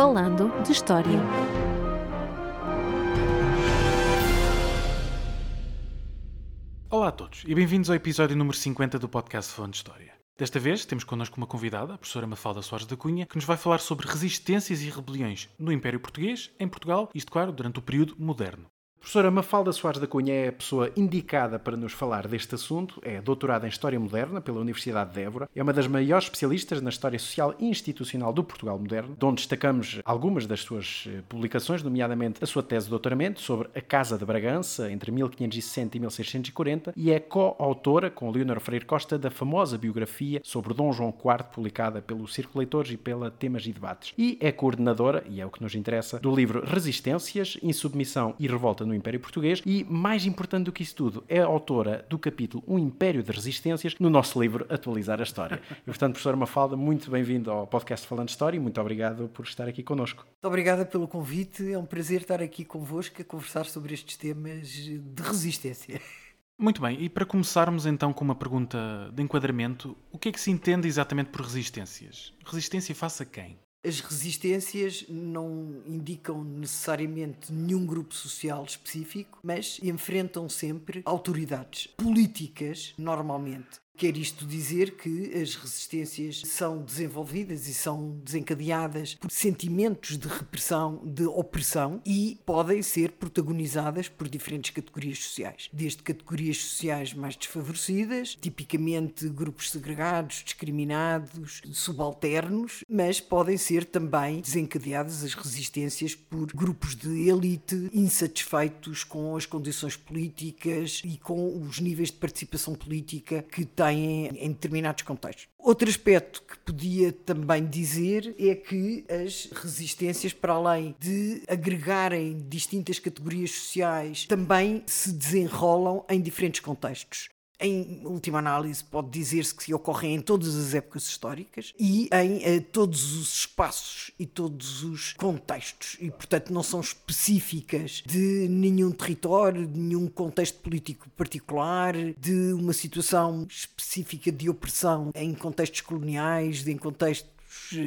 Falando de História. Olá a todos e bem-vindos ao episódio número 50 do podcast Falando de História. Desta vez temos connosco uma convidada, a professora Mafalda Soares da Cunha, que nos vai falar sobre resistências e rebeliões no Império Português, em Portugal, isto claro, durante o período moderno. Professora Mafalda Soares da Cunha é a pessoa indicada para nos falar deste assunto, é doutorada em História Moderna pela Universidade de Évora, é uma das maiores especialistas na História Social e Institucional do Portugal Moderno, de onde destacamos algumas das suas eh, publicações, nomeadamente a sua tese de doutoramento sobre a Casa de Bragança entre 1560 e 1640, e é co-autora com Leonor Freire Costa da famosa biografia sobre Dom João IV, publicada pelo Círculo Leitores e pela Temas e Debates. E é coordenadora, e é o que nos interessa, do livro Resistências, Insubmissão e Revolta no Império Português e, mais importante do que isso tudo, é autora do capítulo Um Império de Resistências no nosso livro Atualizar a História. E, portanto, professora Mafalda, muito bem-vindo ao podcast Falando de História e muito obrigado por estar aqui connosco. Muito obrigada pelo convite, é um prazer estar aqui convosco a conversar sobre estes temas de resistência. Muito bem, e para começarmos então com uma pergunta de enquadramento, o que é que se entende exatamente por resistências? Resistência face a quem? As resistências não indicam necessariamente nenhum grupo social específico, mas enfrentam sempre autoridades políticas, normalmente. Quer isto dizer que as resistências são desenvolvidas e são desencadeadas por sentimentos de repressão, de opressão e podem ser protagonizadas por diferentes categorias sociais. Desde categorias sociais mais desfavorecidas, tipicamente grupos segregados, discriminados, subalternos, mas podem ser também desencadeadas as resistências por grupos de elite insatisfeitos com as condições políticas e com os níveis de participação política que têm em determinados contextos. Outro aspecto que podia também dizer é que as resistências, para além de agregarem distintas categorias sociais, também se desenrolam em diferentes contextos em última análise, pode dizer-se que ocorrem em todas as épocas históricas e em eh, todos os espaços e todos os contextos, e portanto não são específicas de nenhum território, de nenhum contexto político particular, de uma situação específica de opressão em contextos coloniais, em contextos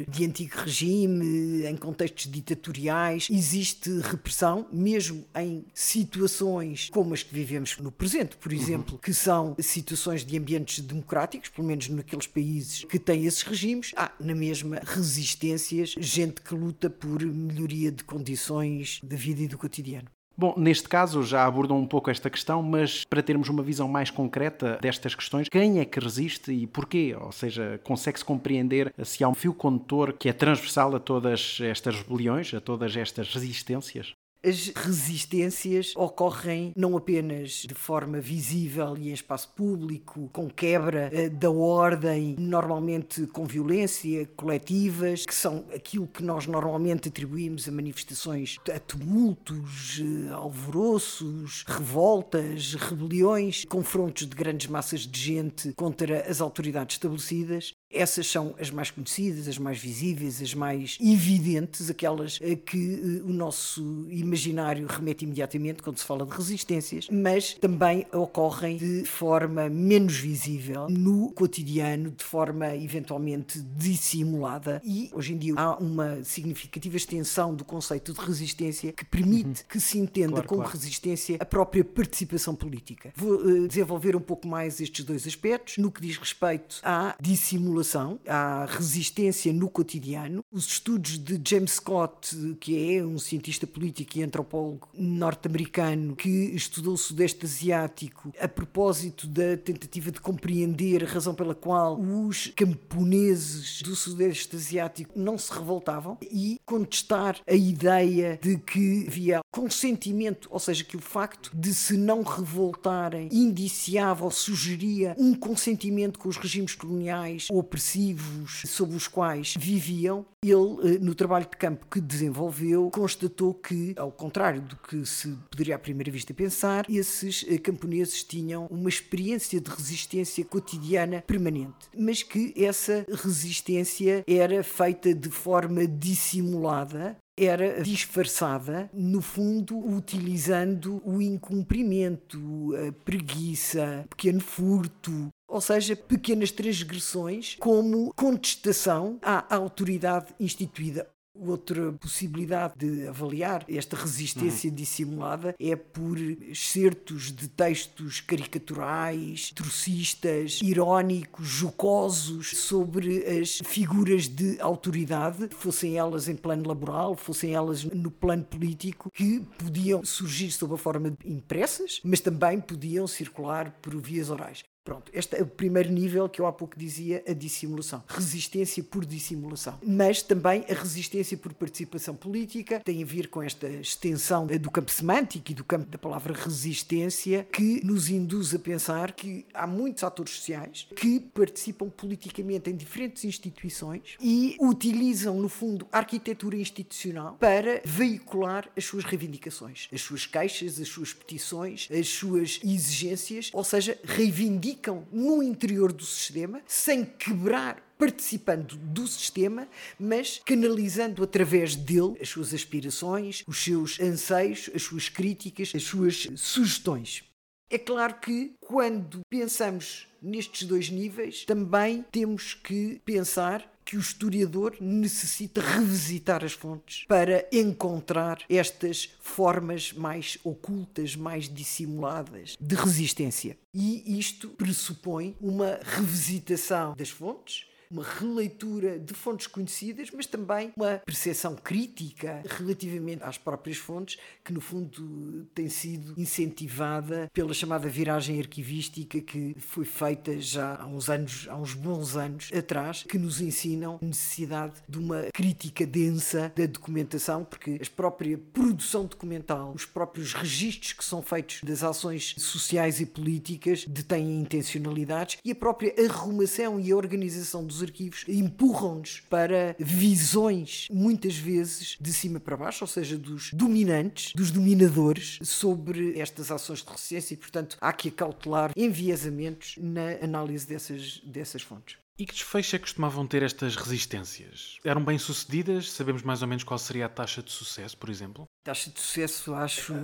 de antigo regime, em contextos ditatoriais, existe repressão, mesmo em situações como as que vivemos no presente, por uhum. exemplo, uhum. que são situações de ambientes democráticos, pelo menos naqueles países que têm esses regimes, há na mesma resistências, gente que luta por melhoria de condições da vida e do cotidiano. Bom, neste caso já abordam um pouco esta questão, mas para termos uma visão mais concreta destas questões, quem é que resiste e porquê? Ou seja, consegue-se compreender se há um fio condutor que é transversal a todas estas rebeliões, a todas estas resistências? As resistências ocorrem não apenas de forma visível e em espaço público, com quebra uh, da ordem, normalmente com violência, coletivas, que são aquilo que nós normalmente atribuímos a manifestações, a tumultos, uh, alvoroços, revoltas, rebeliões, confrontos de grandes massas de gente contra as autoridades estabelecidas. Essas são as mais conhecidas, as mais visíveis, as mais evidentes, aquelas a que uh, o nosso imaginário remete imediatamente quando se fala de resistências, mas também ocorrem de forma menos visível no cotidiano, de forma eventualmente dissimulada. E hoje em dia há uma significativa extensão do conceito de resistência que permite uhum. que se entenda claro, como claro. resistência a própria participação política. Vou uh, desenvolver um pouco mais estes dois aspectos no que diz respeito à dissimulação, à resistência no cotidiano. Os estudos de James Scott, que é um cientista político e antropólogo norte-americano que estudou o Sudeste Asiático a propósito da tentativa de compreender a razão pela qual os camponeses do Sudeste Asiático não se revoltavam e contestar a ideia de que havia consentimento, ou seja, que o facto de se não revoltarem indiciava ou sugeria um consentimento com os regimes coloniais opressivos sob os quais viviam. Ele, eh, no trabalho de campo que desenvolveu, constatou que, ao contrário do que se poderia à primeira vista pensar, esses eh, camponeses tinham uma experiência de resistência cotidiana permanente, mas que essa resistência era feita de forma dissimulada era disfarçada, no fundo, utilizando o incumprimento, a preguiça, pequeno furto, ou seja, pequenas transgressões como contestação à autoridade instituída Outra possibilidade de avaliar esta resistência uhum. dissimulada é por excertos de textos caricaturais, trocistas, irónicos, jocosos sobre as figuras de autoridade, fossem elas em plano laboral, fossem elas no plano político, que podiam surgir sob a forma de impressas, mas também podiam circular por vias orais. Pronto, este é o primeiro nível que eu há pouco dizia, a dissimulação. Resistência por dissimulação. Mas também a resistência por participação política tem a ver com esta extensão do campo semântico e do campo da palavra resistência que nos induz a pensar que há muitos atores sociais que participam politicamente em diferentes instituições e utilizam, no fundo, a arquitetura institucional para veicular as suas reivindicações, as suas queixas, as suas petições, as suas exigências, ou seja, reivindicam ficam no interior do sistema, sem quebrar participando do sistema, mas canalizando através dele as suas aspirações, os seus anseios, as suas críticas, as suas sugestões. É claro que quando pensamos nestes dois níveis, também temos que pensar que o historiador necessita revisitar as fontes para encontrar estas formas mais ocultas, mais dissimuladas de resistência. E isto pressupõe uma revisitação das fontes, uma releitura de fontes conhecidas, mas também uma percepção crítica relativamente às próprias fontes, que no fundo tem sido incentivada pela chamada viragem arquivística que foi feita já há uns anos, há uns bons anos atrás, que nos ensinam a necessidade de uma crítica densa da documentação, porque a própria produção documental, os próprios registros que são feitos das ações sociais e políticas detêm intencionalidades e a própria arrumação e a organização dos arquivos empurram-nos para visões, muitas vezes de cima para baixo, ou seja, dos dominantes, dos dominadores sobre estas ações de resistência e, portanto, há que acautelar enviesamentos na análise dessas, dessas fontes. E que desfecho é que costumavam ter estas resistências? Eram bem-sucedidas? Sabemos mais ou menos qual seria a taxa de sucesso, por exemplo? Taxa de sucesso, acho,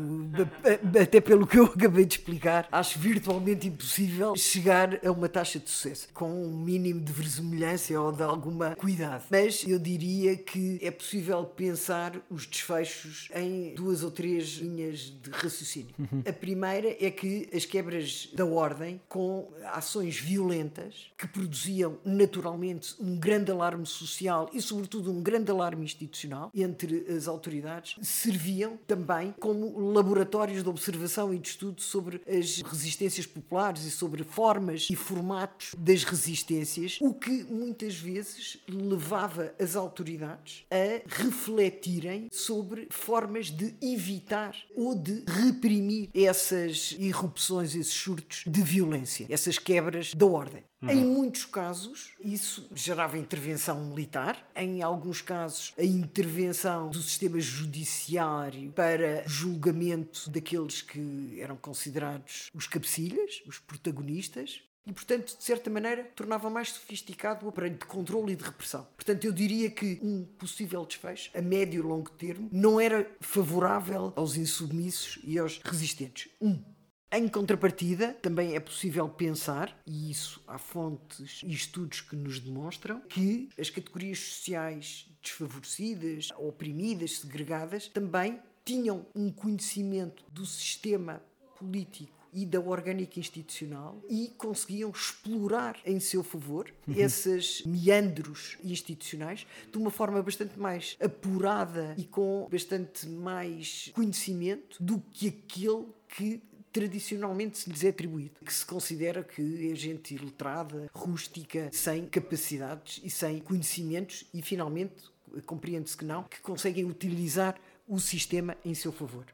até pelo que eu acabei de explicar, acho virtualmente impossível chegar a uma taxa de sucesso com um mínimo de verosimilhança ou de alguma cuidado. Mas eu diria que é possível pensar os desfechos em duas ou três linhas de raciocínio. Uhum. A primeira é que as quebras da ordem, com ações violentas que produziam naturalmente um grande alarme social e, sobretudo, um grande alarme institucional entre as autoridades, serviam também como laboratórios de observação e de estudo sobre as resistências populares e sobre formas e formatos das resistências, o que muitas vezes levava as autoridades a refletirem sobre formas de evitar ou de reprimir essas irrupções, esses surtos de violência, essas quebras da ordem. Uhum. Em muitos casos, isso gerava intervenção militar, em alguns casos, a intervenção do sistema judiciário para julgamento daqueles que eram considerados os cabecilhas, os protagonistas. E, portanto, de certa maneira, tornava mais sofisticado o aparelho de controle e de repressão. Portanto, eu diria que um possível desfecho, a médio e longo termo, não era favorável aos insubmissos e aos resistentes. Um, em contrapartida, também é possível pensar, e isso há fontes e estudos que nos demonstram, que as categorias sociais desfavorecidas, oprimidas, segregadas, também tinham um conhecimento do sistema político e da orgânica institucional e conseguiam explorar em seu favor uhum. esses meandros institucionais de uma forma bastante mais apurada e com bastante mais conhecimento do que aquele que tradicionalmente se lhes é atribuído, que se considera que é gente iletrada, rústica, sem capacidades e sem conhecimentos e finalmente compreende-se que não, que conseguem utilizar o sistema em seu favor.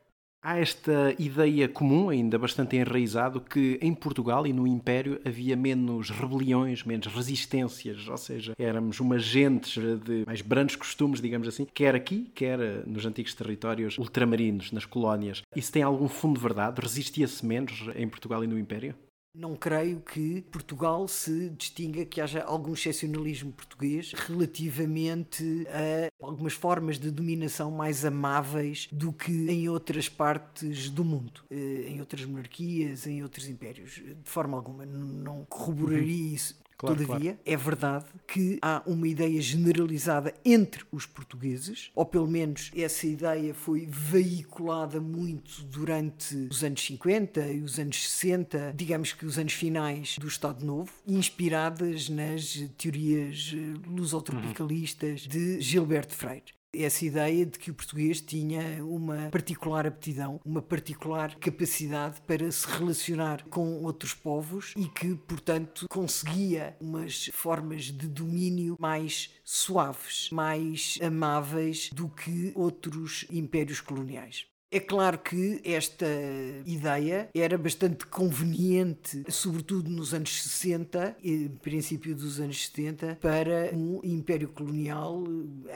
Há esta ideia comum, ainda bastante enraizado, que em Portugal e no Império havia menos rebeliões, menos resistências, ou seja, éramos umas gentes de mais brandos costumes, digamos assim, quer aqui, quer nos antigos territórios ultramarinos, nas colónias. Isso tem algum fundo de verdade? Resistia-se menos em Portugal e no Império? Não creio que Portugal se distinga, que haja algum excepcionalismo português relativamente a algumas formas de dominação mais amáveis do que em outras partes do mundo, eh, em outras monarquias, em outros impérios. De forma alguma, não corroboraria uhum. isso. Claro, Todavia, claro. é verdade que há uma ideia generalizada entre os portugueses, ou pelo menos essa ideia foi veiculada muito durante os anos 50 e os anos 60, digamos que os anos finais do Estado Novo, inspiradas nas teorias eh, lusotropicalistas de Gilberto Freire essa ideia de que o português tinha uma particular aptidão, uma particular capacidade para se relacionar com outros povos e que, portanto, conseguia umas formas de domínio mais suaves, mais amáveis do que outros impérios coloniais. É claro que esta ideia era bastante conveniente, sobretudo nos anos 60 e princípio dos anos 70, para um império colonial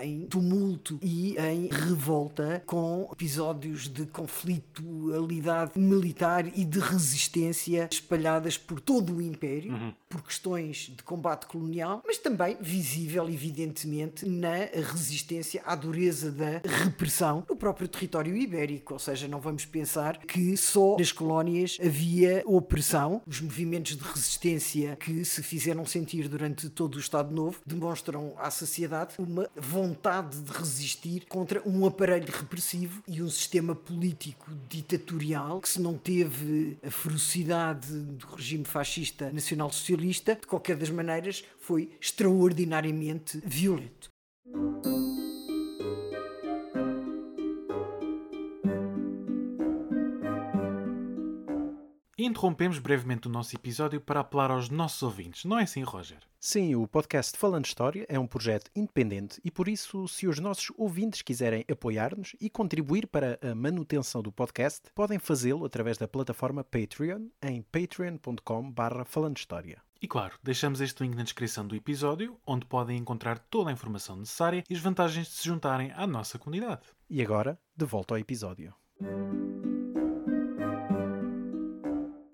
em tumulto e em revolta, com episódios de conflitualidade militar e de resistência espalhadas por todo o império, uhum. por questões de combate colonial, mas também visível, evidentemente, na resistência à dureza da repressão no próprio território ibérico ou seja, não vamos pensar que só nas colónias havia opressão. Os movimentos de resistência que se fizeram sentir durante todo o Estado Novo demonstram à sociedade uma vontade de resistir contra um aparelho repressivo e um sistema político ditatorial que, se não teve a ferocidade do regime fascista nacional-socialista, de qualquer das maneiras foi extraordinariamente violento. Interrompemos brevemente o nosso episódio para apelar aos nossos ouvintes, não é assim, Roger? Sim, o podcast Falando História é um projeto independente e por isso, se os nossos ouvintes quiserem apoiar-nos e contribuir para a manutenção do podcast, podem fazê-lo através da plataforma Patreon em patreon.com.br Falando História. E claro, deixamos este link na descrição do episódio, onde podem encontrar toda a informação necessária e as vantagens de se juntarem à nossa comunidade. E agora, de volta ao episódio.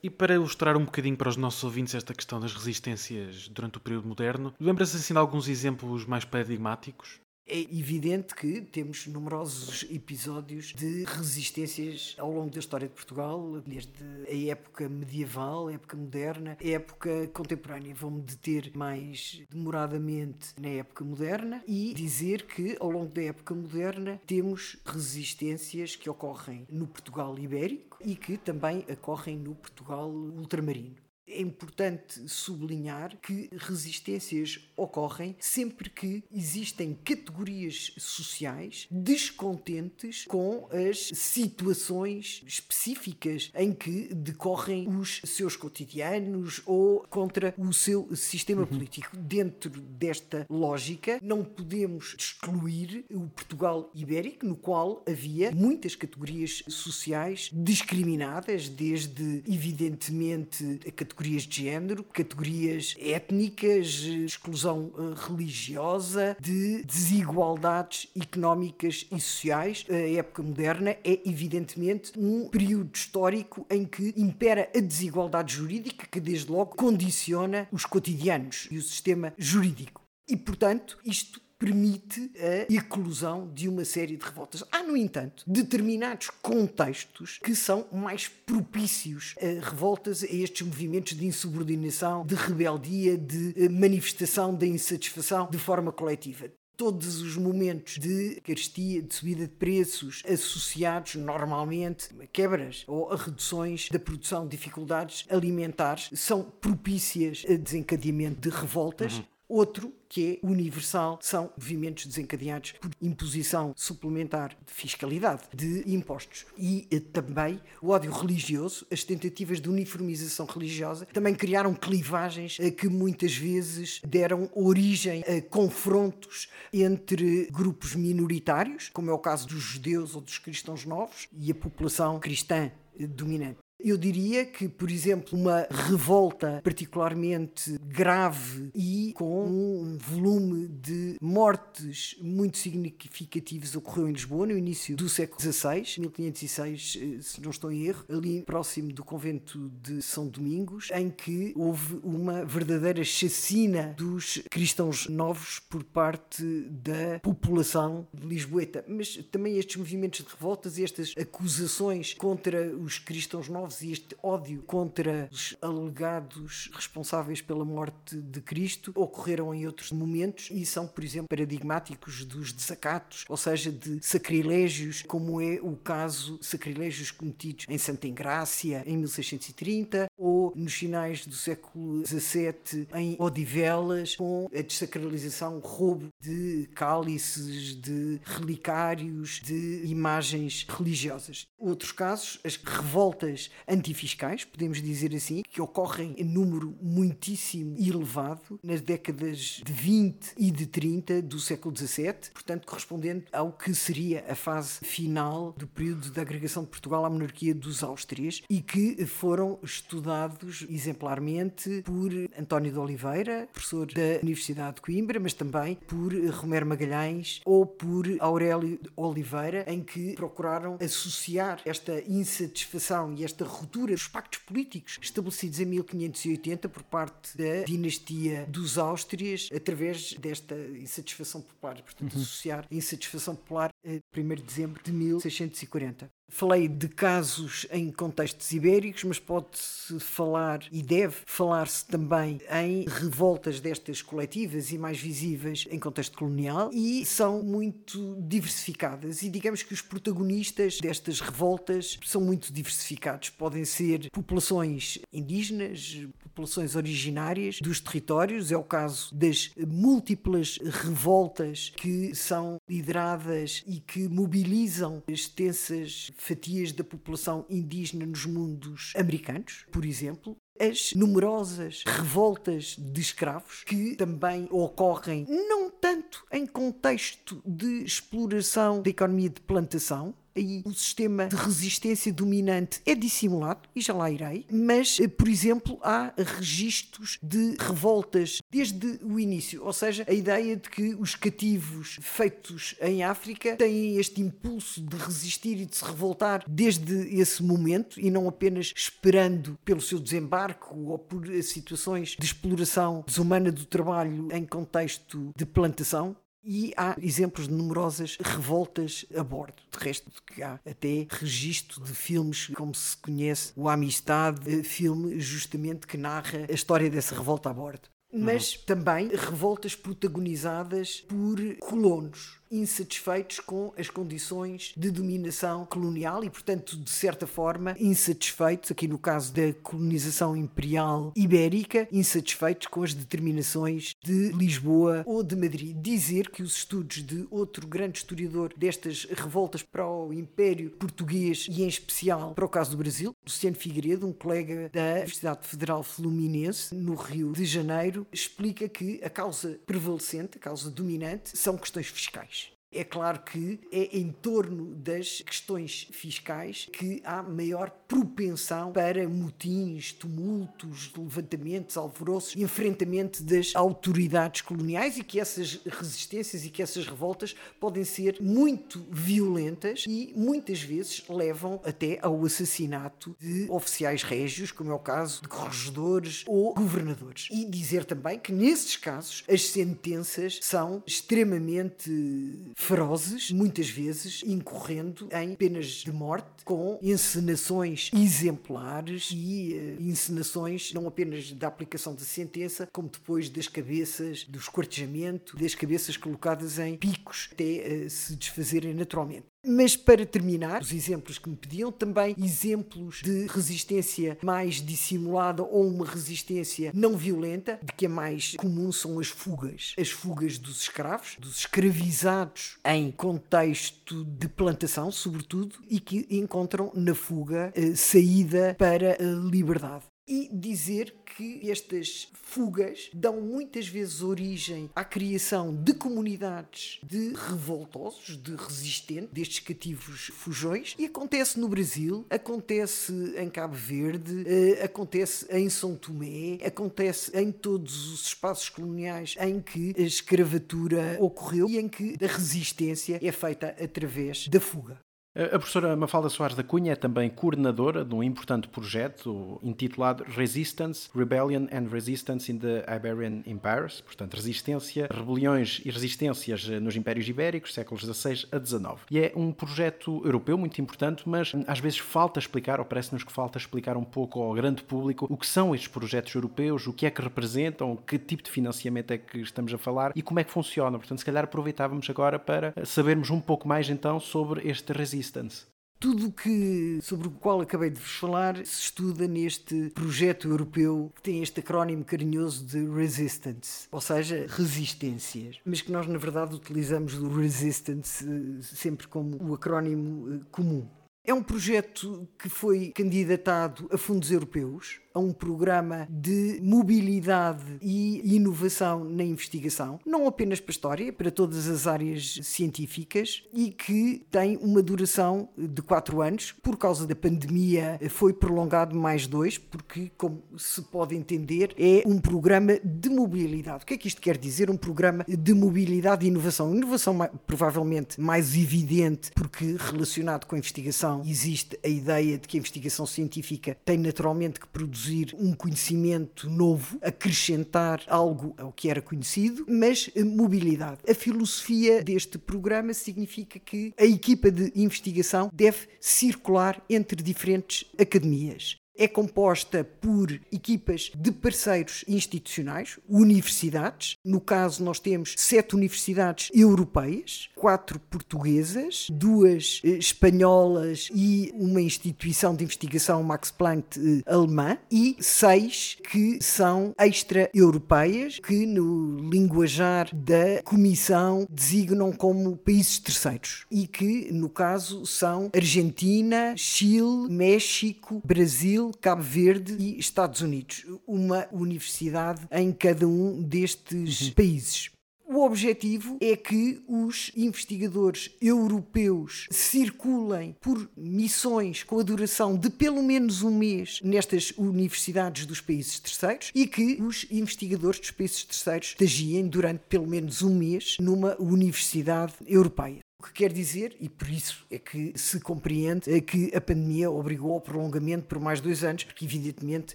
E para ilustrar um bocadinho para os nossos ouvintes esta questão das resistências durante o período moderno, lembra-se assim de alguns exemplos mais paradigmáticos? É evidente que temos numerosos episódios de resistências ao longo da história de Portugal, desde a época medieval, a época moderna, a época contemporânea. Vou-me deter mais demoradamente na época moderna e dizer que ao longo da época moderna temos resistências que ocorrem no Portugal ibérico e que também ocorrem no Portugal ultramarino. É importante sublinhar que resistências ocorrem sempre que existem categorias sociais descontentes com as situações específicas em que decorrem os seus cotidianos ou contra o seu sistema uhum. político. Dentro desta lógica, não podemos excluir o Portugal ibérico, no qual havia muitas categorias sociais discriminadas, desde, evidentemente, a categoria categorias de género, categorias étnicas, exclusão eh, religiosa, de desigualdades económicas e sociais. A época moderna é, evidentemente, um período histórico em que impera a desigualdade jurídica, que desde logo condiciona os cotidianos e o sistema jurídico. E, portanto, isto permite a eclosão de uma série de revoltas. Há, no entanto, determinados contextos que são mais propícios a revoltas, a estes movimentos de insubordinação, de rebeldia, de eh, manifestação da insatisfação de forma coletiva todos os momentos de carestia, de subida de preços, associados normalmente a quebras ou a reduções da produção, dificuldades alimentares, são propícias a desencadeamento de revoltas. Uhum. Outro que é universal são movimentos desencadeados por imposição suplementar de fiscalidade, de impostos. E eh, também o ódio religioso, as tentativas de uniformização religiosa, também criaram clivagens eh, que muitas vezes deram origem a confrontos entre grupos minoritários, como é o caso dos judeus ou dos cristãos novos, e a população cristã eh, dominante. Eu diria que, por exemplo, uma revolta particularmente grave e com um volume de mortes muito significativos ocorreu em Lisboa no início do século XVI, 1506, eh, se não estou em erro, ali próximo do convento de São Domingos, em que houve uma verdadeira chacina dos cristãos novos por parte da população lisboeta. Mas também estes movimentos de revoltas e estas acusações contra os cristãos novos povos e este ódio contra os alegados responsáveis pela morte de Cristo ocorreram em outros momentos e são, por exemplo, paradigmáticos dos desacatos, ou seja, de sacrilégios, como é o caso sacrilégios cometidos em Santa Engrácia em 1630 ou nos finais do século XVII em Odivelas com a desacralização, roubo de cálices, de relicários, de imagens religiosas. Outros casos, as revoltas antifiscais, podemos dizer assim, que ocorrem em número muitíssimo elevado nas décadas de 20 e de 30 do século XVII, portanto correspondendo ao que seria a fase final do período da agregação de Portugal à monarquia dos Áustrias e que foram estudados exemplarmente por António de Oliveira, professor da Universidade de Coimbra, mas também por Romero Magalhães ou por Aurélio Oliveira, em que procuraram associar esta insatisfação e esta ruptura dos pactos políticos estabelecidos em 1580 por parte da dinastia dos Áustrias, através desta insatisfação popular. Portanto, uhum. associar a insatisfação popular a 1 de dezembro de 1640. Falei de casos em contextos ibéricos, mas pode-se falar e deve falar-se também em revoltas destas coletivas e mais visíveis em contexto colonial e são muito diversificadas. E digamos que os protagonistas destas revoltas são muito diversificados. Podem ser populações indígenas, populações originárias dos territórios, é o caso das múltiplas revoltas que são lideradas e que mobilizam extensas fatias da população indígena nos mundos americanos, por exemplo, as numerosas revoltas de escravos que também ocorrem não tanto em contexto de exploração da economia de plantação, aí o sistema de resistência dominante é dissimulado, e já lá irei, mas, eh, por exemplo, há registros de revoltas desde o início, ou seja, a ideia de que os cativos feitos em África têm este impulso de resistir e de se revoltar desde esse momento e não apenas esperando pelo seu desembarque ou por situações de exploração desumana do trabalho em contexto de plantação. E há exemplos de numerosas revoltas a bordo. De resto, que há até registro de filmes, como se conhece o Amistade, filme justamente que narra a história dessa revolta a bordo. Mas uhum. também revoltas protagonizadas por colonos insatisfeitos com as condições de dominação colonial e, portanto, de certa forma, insatisfeitos, aqui no caso da colonização imperial ibérica, insatisfeitos com as determinações de Lisboa ou de Madrid. Dizer que os estudos de outro grande historiador destas revoltas para o Império Português e, em especial, para o caso do Brasil, Luciano Figueiredo, um colega da Universidade Federal Fluminense, no Rio de Janeiro, explica que a causa prevalecente, a causa dominante, são questões fiscais. É claro que é em torno das questões fiscais que há maior propensão para motins, tumultos, levantamentos, alvoroços, enfrentamento das autoridades coloniais e que essas resistências e que essas revoltas podem ser muito violentas e muitas vezes levam até ao assassinato de oficiais régios, como é o caso de corregedores ou governadores. E dizer também que nesses casos as sentenças são extremamente ferozes, muitas vezes incorrendo em penas de morte, com encenações exemplares e uh, encenações não apenas da aplicação da sentença, como depois das cabeças, do esquartejamento, das cabeças colocadas em picos até uh, se desfazerem naturalmente. Mas para terminar, os exemplos que me pediam, também exemplos de resistência mais dissimulada ou uma resistência não violenta, de que a mais comum são as fugas. As fugas dos escravos, dos escravizados em contexto de plantação, sobretudo, e que encontram na fuga eh, saída para a liberdade e dizer que estas fugas dão muitas vezes origem à criação de comunidades de revoltosos, de resistentes, destes cativos fujões, e acontece no Brasil, acontece em Cabo Verde, eh, acontece em São Tomé, acontece em todos os espaços coloniais em que a escravatura ocorreu e em que a resistência é feita através da fuga. A professora Mafalda Soares da Cunha é também coordenadora de um importante projeto intitulado Resistance, Rebellion and Resistance in the Iberian Empires, portanto, resistência, rebeliões e resistências nos Impérios Ibéricos, séculos XVI a XIX. E é um projeto europeu muito importante, mas às vezes falta explicar, ou parece-nos que falta explicar um pouco ao grande público o que são estes projetos europeus, o que é que representam, que tipo de financiamento é que estamos a falar e como é que funciona. Portanto, se calhar aproveitávamos agora para sabermos um pouco mais então sobre este Resistance Resistance. Tudo que sobre o qual acabei de vos falar se estuda neste projeto europeu que tem este acrónimo carinhoso de Resistance, ou seja, resistências, mas que nós na verdade utilizamos o Resistance eh, sempre como o acrónimo eh, comum. É um projeto que foi candidatado a fundos europeus, a um programa de mobilidade e inovação na investigação, não apenas para a história, para todas as áreas científicas e que tem uma duração de quatro anos. Por causa da pandemia, foi prolongado mais dois, porque, como se pode entender, é um programa de mobilidade. O que é que isto quer dizer? Um programa de mobilidade e inovação. Inovação provavelmente mais evidente, porque relacionado com a investigação existe a ideia de que a investigação científica tem naturalmente que produzir produzir um conhecimento novo, acrescentar algo ao que era conhecido, mas mobilidade. A filosofia deste programa significa que a equipa de investigação deve circular entre diferentes academias é composta por equipas de parceiros institucionais, universidades. No caso, nós temos sete universidades europeias, quatro portuguesas, duas eh, espanholas e uma instituição de investigação Max Planck eh, alemã e seis que são extra-europeias, que no linguajar da Comissão designam como países terceiros e que, no caso, são Argentina, Chile, México, Brasil, Brasil, Cabo Verde e Estados Unidos. Uma universidade em cada um destes uhum. países. O objetivo é que os investigadores europeus circulem por missões com a duração de pelo menos um mês nestas universidades dos países terceiros e que os investigadores dos países terceiros estagiem durante pelo menos um mês numa universidade europeia que quer dizer, e por isso é que se compreende, é que a pandemia obrigou ao prolongamento por mais dois anos, porque evidentemente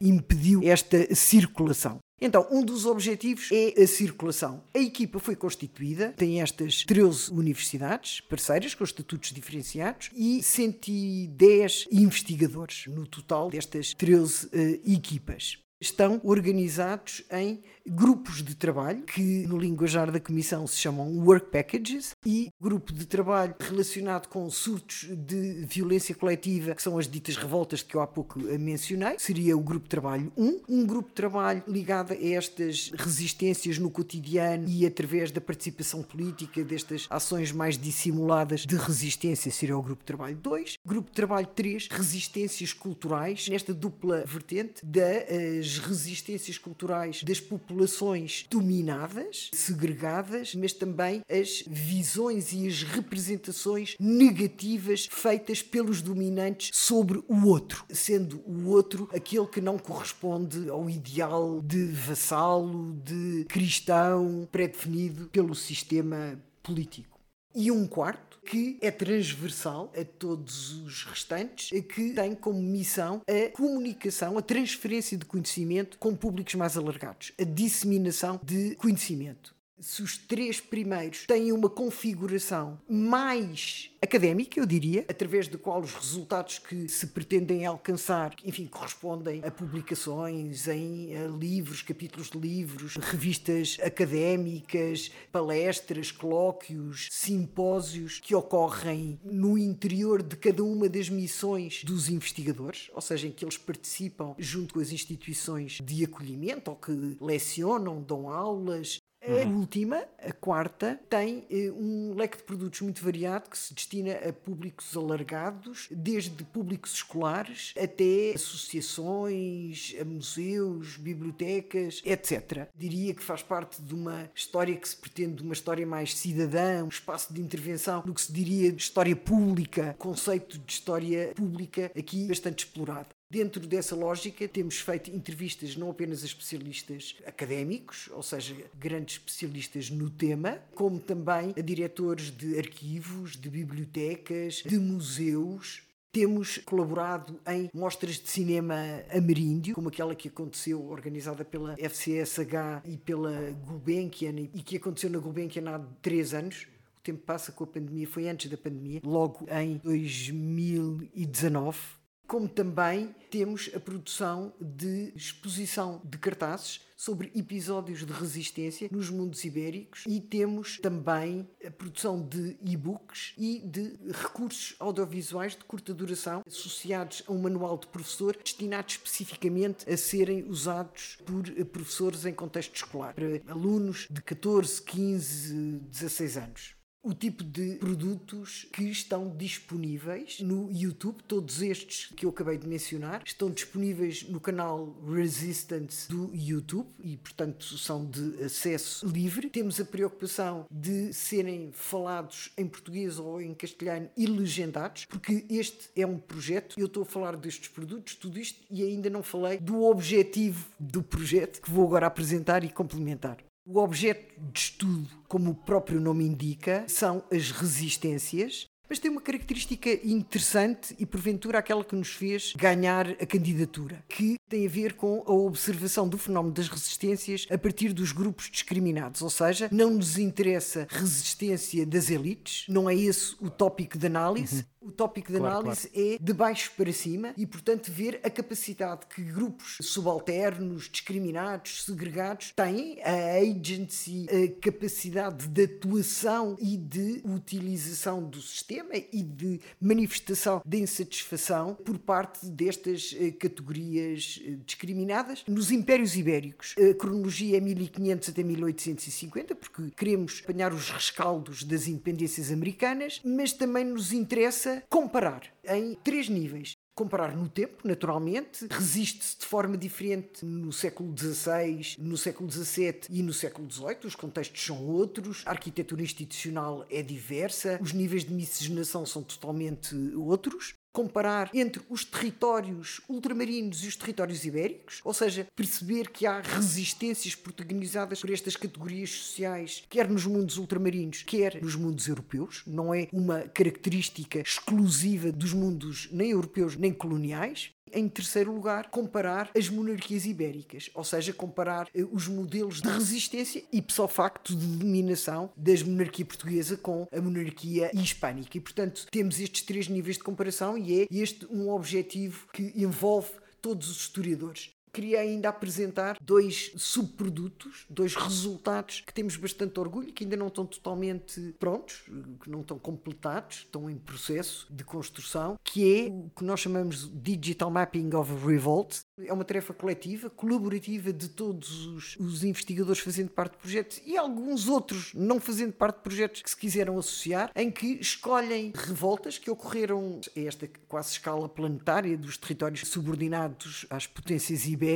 impediu esta circulação. Então, um dos objetivos é a circulação. A equipa foi constituída, tem estas 13 universidades parceiras com estatutos diferenciados e 110 investigadores no total destas 13 uh, eh, equipas estão organizados em grupos de trabalho, que no linguajar da Comissão se chamam work packages, e grupo de trabalho relacionado com surtos de violência coletiva, que são as ditas revoltas que eu há pouco mencionei, seria o grupo de trabalho 1. Um grupo de trabalho ligado a estas resistências no cotidiano e através da participação política, destas ações mais dissimuladas de resistência, seria o grupo de trabalho 2. Grupo de trabalho 3, resistências culturais, nesta dupla vertente das resistências culturais das populações populações dominadas, segregadas, mas também as visões e as representações negativas feitas pelos dominantes sobre o outro, sendo o outro aquele que não corresponde ao ideal de vassalo, de cristão pré-definido pelo sistema político. E um quarto que é transversal a todos os restantes, que tem como missão a comunicação, a transferência de conhecimento com públicos mais alargados, a disseminação de conhecimento se os três primeiros têm uma configuração mais académica, eu diria, através do qual os resultados que se pretendem alcançar, enfim, correspondem a publicações em a livros, capítulos de livros, revistas académicas, palestras, colóquios, simpósios que ocorrem no interior de cada uma das missões dos investigadores, ou seja, em que eles participam junto com as instituições de acolhimento ou que lecionam, dão aulas, a uhum. última, a quarta, tem eh, um leque de produtos muito variado que se destina a públicos alargados, desde públicos escolares até associações, a museus, bibliotecas, etc. Diria que faz parte de uma história que se pretende uma história mais cidadã, um espaço de intervenção no que se diria de história pública, conceito de história pública aqui bastante explorado. Dentro dessa lógica, temos feito entrevistas não apenas a especialistas académicos, ou seja, grandes especialistas no tema, como também a diretores de arquivos, de bibliotecas, de museus, temos colaborado em mostras de cinema ameríndio, como aquela que aconteceu, organizada pela FCSH e pela Gulbenkian, e que aconteceu na Gulbenkian há três anos. O tempo passa com a pandemia, foi antes da pandemia, logo em 2019 como também temos a produção de exposição de cartazes sobre episódios de resistência nos mundos ibéricos e temos também a produção de e-books e de recursos audiovisuais de curta duração associados a um manual de professor destinados especificamente a serem usados por professores em contexto escolar, para alunos de 14, 15, 16 anos o tipo de produtos que estão disponíveis no YouTube. Todos estes que eu acabei de mencionar estão disponíveis no canal Resistance do YouTube e, portanto, são de acesso livre. Temos a preocupação de serem falados em português ou em castelhano e legendados, porque este é um projeto. Eu estou a falar destes produtos, tudo isto, e ainda não falei do objetivo do projeto que vou agora apresentar e complementar. O objeto de estudo, como o próprio nome indica, são as resistências, mas tem uma característica interessante e porventura aquela que nos fez ganhar a candidatura, que tem a ver com a observação do fenómeno das resistências a partir dos grupos discriminados, ou seja, não nos interessa resistência das elites, não é esse o tópico de análise. Uhum o tópico de claro, análise claro. é de baixo para cima e, portanto, ver a capacidade que grupos subalternos, discriminados, segregados têm, a agency, a capacidade de atuação e de utilização do sistema e de manifestação de insatisfação por parte destas eh, categorias discriminadas. Nos Impérios Ibéricos, a cronologia é 1500 até 1850, porque queremos apanhar os rescaldos das independências americanas, mas também nos interessa comparar em três níveis. Comparar no tempo, naturalmente, resiste-se de forma diferente no século XVI, no século XVII e no século XVIII, os contextos são outros, a arquitetura institucional é diversa, os níveis de miscigenação são totalmente outros comparar entre os territórios ultramarinos e os territórios ibéricos, ou seja, perceber que há resistências protagonizadas por estas categorias sociais, quer nos mundos ultramarinos, quer nos mundos europeus. Não é uma característica exclusiva dos mundos nem europeus nem coloniais. Em terceiro lugar, comparar as monarquias ibéricas, ou seja, comparar eh, os modelos de resistência e só facto de dominação da monarquia portuguesa com a monarquia hispânica. E, portanto, temos estes três níveis de comparação e é este um objetivo que envolve todos os historiadores queria ainda apresentar dois subprodutos, dois resultados que temos bastante orgulho, que ainda não estão totalmente prontos, que não estão completados, estão em processo de construção, que é o que nós chamamos Digital Mapping of Revolt, é uma tarefa coletiva, colaborativa de todos os, os, investigadores fazendo parte do projeto e alguns outros não fazendo parte de projetos que se quiseram associar, em que escolhem revoltas que ocorreram a esta quase escala planetária dos territórios subordinados às potências ibéricas,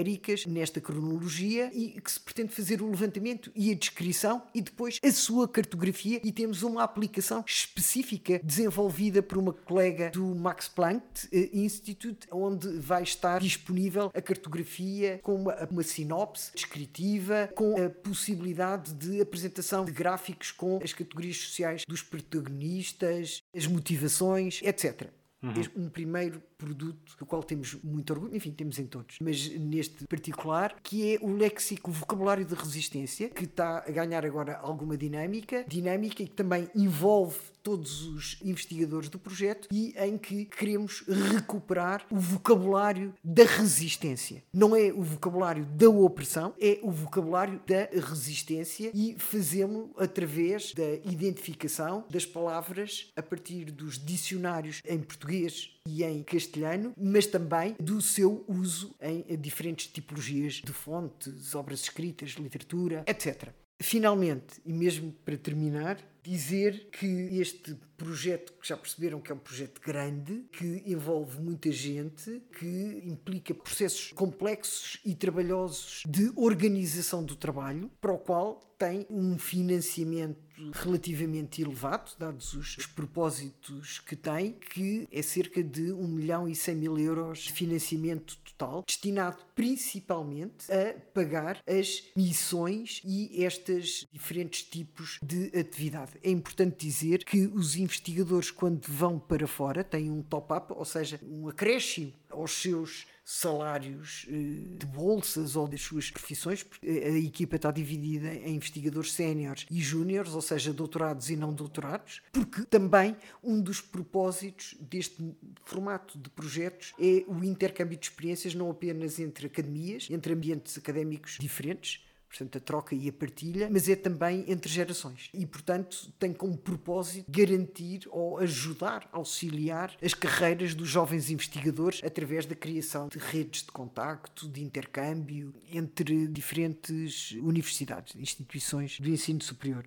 nesta cronologia, e que se pretende fazer o levantamento e a descrição e depois a sua cartografia. E temos uma aplicação específica desenvolvida por uma colega do Max Planck eh, Institute, onde vai estar disponível a cartografia com uma, uma sinopse descritiva, com a possibilidade de apresentação de gráficos com as categorias sociais dos protagonistas, as motivações, etc. Uhum. Um primeiro produto do qual temos muito orgulho, enfim, temos em todos, mas neste particular, que é o léxico, o vocabulário de resistência, que está a ganhar agora alguma dinâmica, dinâmica e que também envolve todos os investigadores do projeto e em que queremos recuperar o vocabulário da resistência. Não é o vocabulário da opressão, é o vocabulário da resistência e fazemos através da identificação das palavras a partir dos dicionários em português e em castelhano, mas também do seu uso em diferentes tipologias de fontes, obras escritas, literatura, etc. Finalmente, e mesmo para terminar, dizer que este projeto, que já perceberam que é um projeto grande, que envolve muita gente, que implica processos complexos e trabalhosos de organização do trabalho, para o qual tem um financiamento relativamente elevado, dados os, os propósitos que tem, que é cerca de 1 milhão e 100 mil euros de financiamento total, destinado principalmente a pagar as missões e estes diferentes tipos de atividade. É importante dizer que os investigadores, quando vão para fora, têm um top-up, ou seja, um acréscimo aos seus salários eh, de bolsas ou das suas profissões, a equipa está dividida em investigadores séniores e júniores, ou seja, doutorados e não doutorados, porque também um dos propósitos deste formato de projetos é o intercâmbio de experiências não apenas entre academias, entre ambientes académicos diferentes, portanto, a troca e a partilha, mas é também entre gerações. E, portanto, tem como propósito garantir ou ajudar, auxiliar as carreiras dos jovens investigadores através da criação de redes de contacto, de intercâmbio entre diferentes universidades, instituições de ensino superior.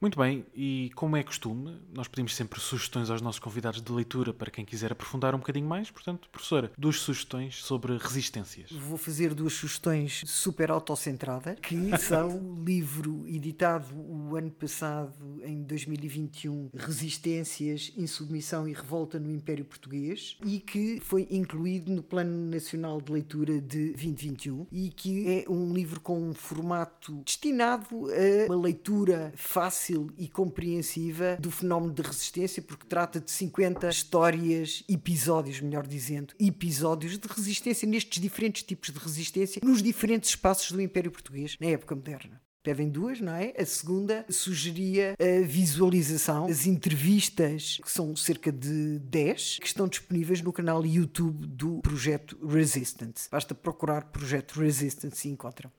Muito bem, e como é costume, nós pedimos sempre sugestões aos nossos convidados de leitura para quem quiser aprofundar um bocadinho mais. Portanto, professora, duas sugestões sobre resistências. Vou fazer duas sugestões super autocentradas, que são o livro editado o ano passado, em 2021, Resistências, Insubmissão e Revolta no Império Português, e que foi incluído no Plano Nacional de Leitura de 2021, e que é um livro com um formato destinado a uma leitura fácil fácil e compreensiva do fenómeno de resistência, porque trata de 50 histórias, episódios, melhor dizendo, episódios de resistência nestes diferentes tipos de resistência, nos diferentes espaços do Império Português, na época moderna. Pedem duas, não é? A segunda sugeria a visualização, as entrevistas, que são cerca de 10, que estão disponíveis no canal YouTube do Projeto Resistance. Basta procurar Projeto Resistance e encontram.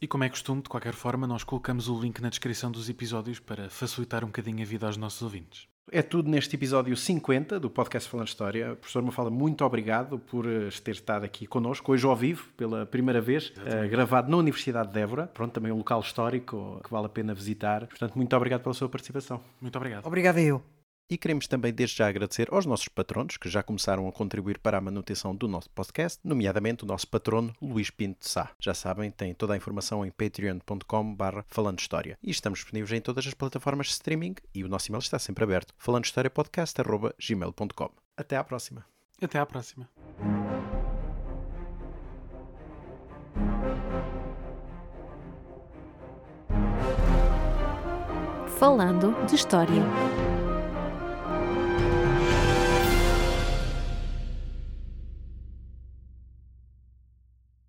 E como é costume, de qualquer forma, nós colocamos o link na descrição dos episódios para facilitar um bocadinho a vida aos nossos ouvintes. É tudo neste episódio 50 do podcast Falando História. Professor Mafala, muito obrigado por eh, ter estado aqui connosco, hoje ao vivo, pela primeira vez, uh, gravado na Universidade de Évora. Pronto, também um local histórico que vale a pena visitar. Portanto, muito obrigado pela sua participação. Muito obrigado. Obrigado a eu. E queremos também desde já agradecer aos nossos patronos que já começaram a contribuir para a manutenção do nosso podcast, nomeadamente o nosso patrono Luís Pinto Sá. Já sabem, tem toda a informação em patreon.com barra falando história. E estamos disponíveis em todas as plataformas de streaming e o nosso e-mail está sempre aberto, falandohistoriapodcast.gmail.com. Até à próxima. Até à próxima. Falando de História.